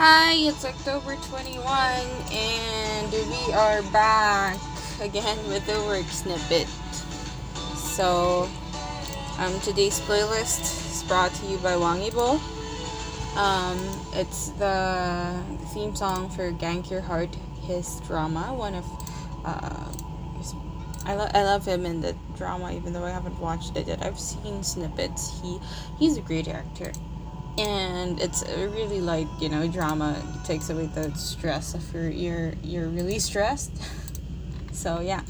Hi, it's October 21 and we are back again with the work snippet. So, um, today's playlist is brought to you by Wang Yibo. Um, it's the theme song for Gank Your Heart, his drama. One of, uh, his, I, lo- I love him in the drama, even though I haven't watched it yet. I've seen snippets. He he's a great actor and it's really like you know drama. It takes away the stress if you're you're, you're really stressed. So yeah.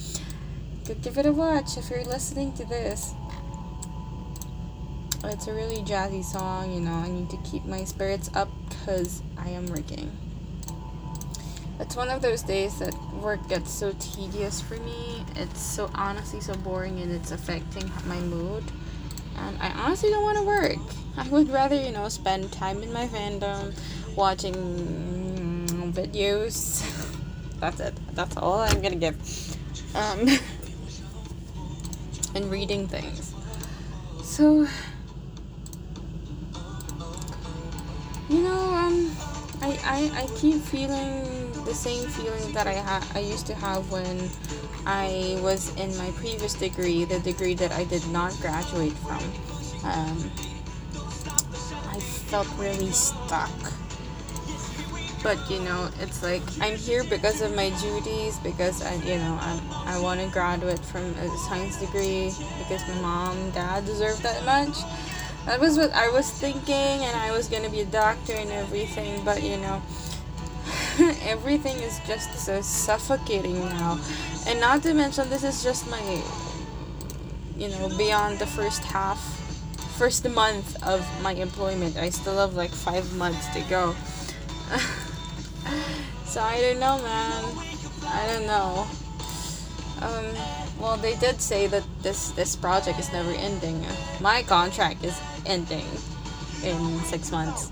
Give it a watch if you're listening to this. It's a really jazzy song you know. I need to keep my spirits up because i am working. It's one of those days that work gets so tedious for me. It's so honestly so boring and it's affecting my mood and i honestly don't want to work I would rather, you know, spend time in my fandom watching videos. That's it. That's all I'm gonna give. Um, and reading things. So, you know, um, I, I, I keep feeling the same feeling that I ha- I used to have when I was in my previous degree, the degree that I did not graduate from. Um, I felt really stuck. But you know, it's like I'm here because of my duties, because I, you know, I, I want to graduate from a science degree because my mom, dad deserve that much. That was what I was thinking, and I was gonna be a doctor and everything. But you know, everything is just so suffocating now, and not to mention this is just my, you know, beyond the first half first month of my employment. I still have like five months to go. so I don't know, man. I don't know. Um, well, they did say that this this project is never ending. My contract is ending in six months.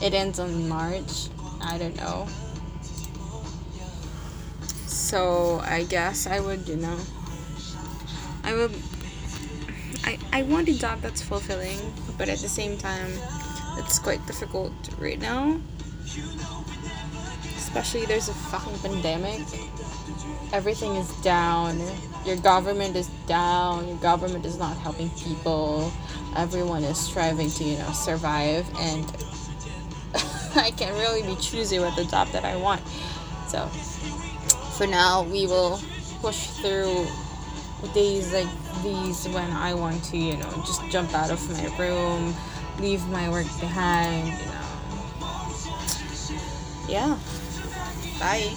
It ends on March. I don't know. So I guess I would, you know, I would I, I want a job that's fulfilling, but at the same time, it's quite difficult right now. Especially there's a fucking pandemic. Everything is down. Your government is down. Your government is not helping people. Everyone is striving to, you know, survive. And I can't really be choosy with the job that I want. So, for now, we will push through days like these when I want to, you know, just jump out of my room, leave my work behind, you know. Yeah. Bye.